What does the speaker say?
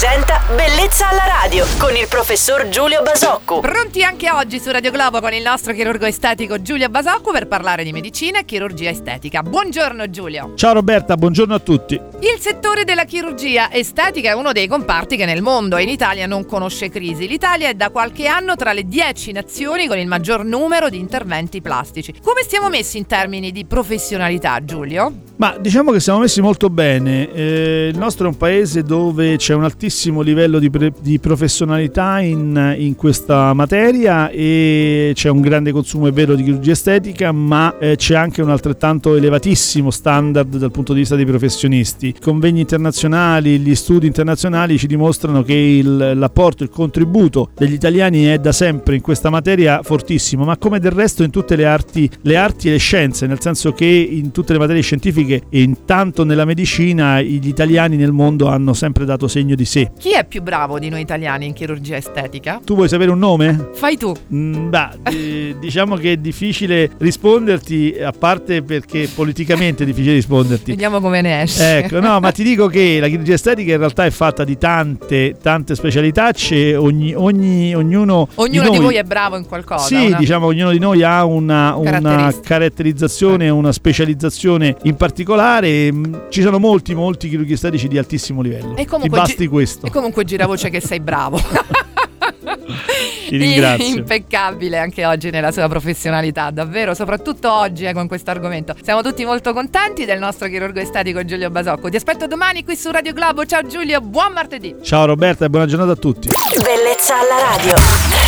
presenta Bellezza alla radio con il professor Giulio Basocco. Pronti anche oggi su Radio Globo con il nostro chirurgo estetico Giulio Basocco per parlare di medicina e chirurgia estetica. Buongiorno Giulio. Ciao Roberta, buongiorno a tutti. Il settore della chirurgia estetica è uno dei comparti che nel mondo e in Italia non conosce crisi. L'Italia è da qualche anno tra le 10 nazioni con il maggior numero di interventi plastici. Come stiamo messi in termini di professionalità, Giulio? Ma diciamo che siamo messi molto bene. Eh, il nostro è un paese dove c'è un altissimo livello di, pre- di professionalità in, in, questa materia e c'è un grande consumo, è vero, di chirurgia estetica, ma eh, c'è anche un altrettanto elevatissimo standard dal punto di vista dei professionisti. I convegni internazionali, gli studi internazionali ci dimostrano che il, l'apporto, il contributo degli italiani è da sempre in questa materia fortissimo, ma come del resto in tutte le arti, le arti e le scienze, nel senso che in tutte le materie scientifiche e intanto nella medicina gli italiani nel mondo hanno sempre dato segno di sé. Chi è più bravo di noi italiani in chirurgia estetica? Tu vuoi sapere un nome? Fai tu. Mm, bah, eh, diciamo che è difficile risponderti, a parte perché politicamente è difficile risponderti. Vediamo come ne esce. Ecco, no, ma ti dico che la chirurgia estetica in realtà è fatta di tante, tante specialità, c'è ogni, ogni, ognuno... Ognuno di, di, noi, voi è bravo in qualcosa. Sì, una... diciamo ognuno di noi ha una, una caratterizzazione, una specializzazione in particolare. Mm, ci sono molti, molti chirurghi estetici di altissimo livello. E comunque, Ti basti gi- questo. E comunque gira voce che sei bravo. Ti ringrazio. Impeccabile anche oggi nella sua professionalità, davvero, soprattutto oggi eh, con questo argomento. Siamo tutti molto contenti del nostro chirurgo estetico Giulio Basocco. Ti aspetto domani qui su Radio Globo. Ciao Giulio, buon martedì. Ciao Roberta e buona giornata a tutti. Bellezza alla radio.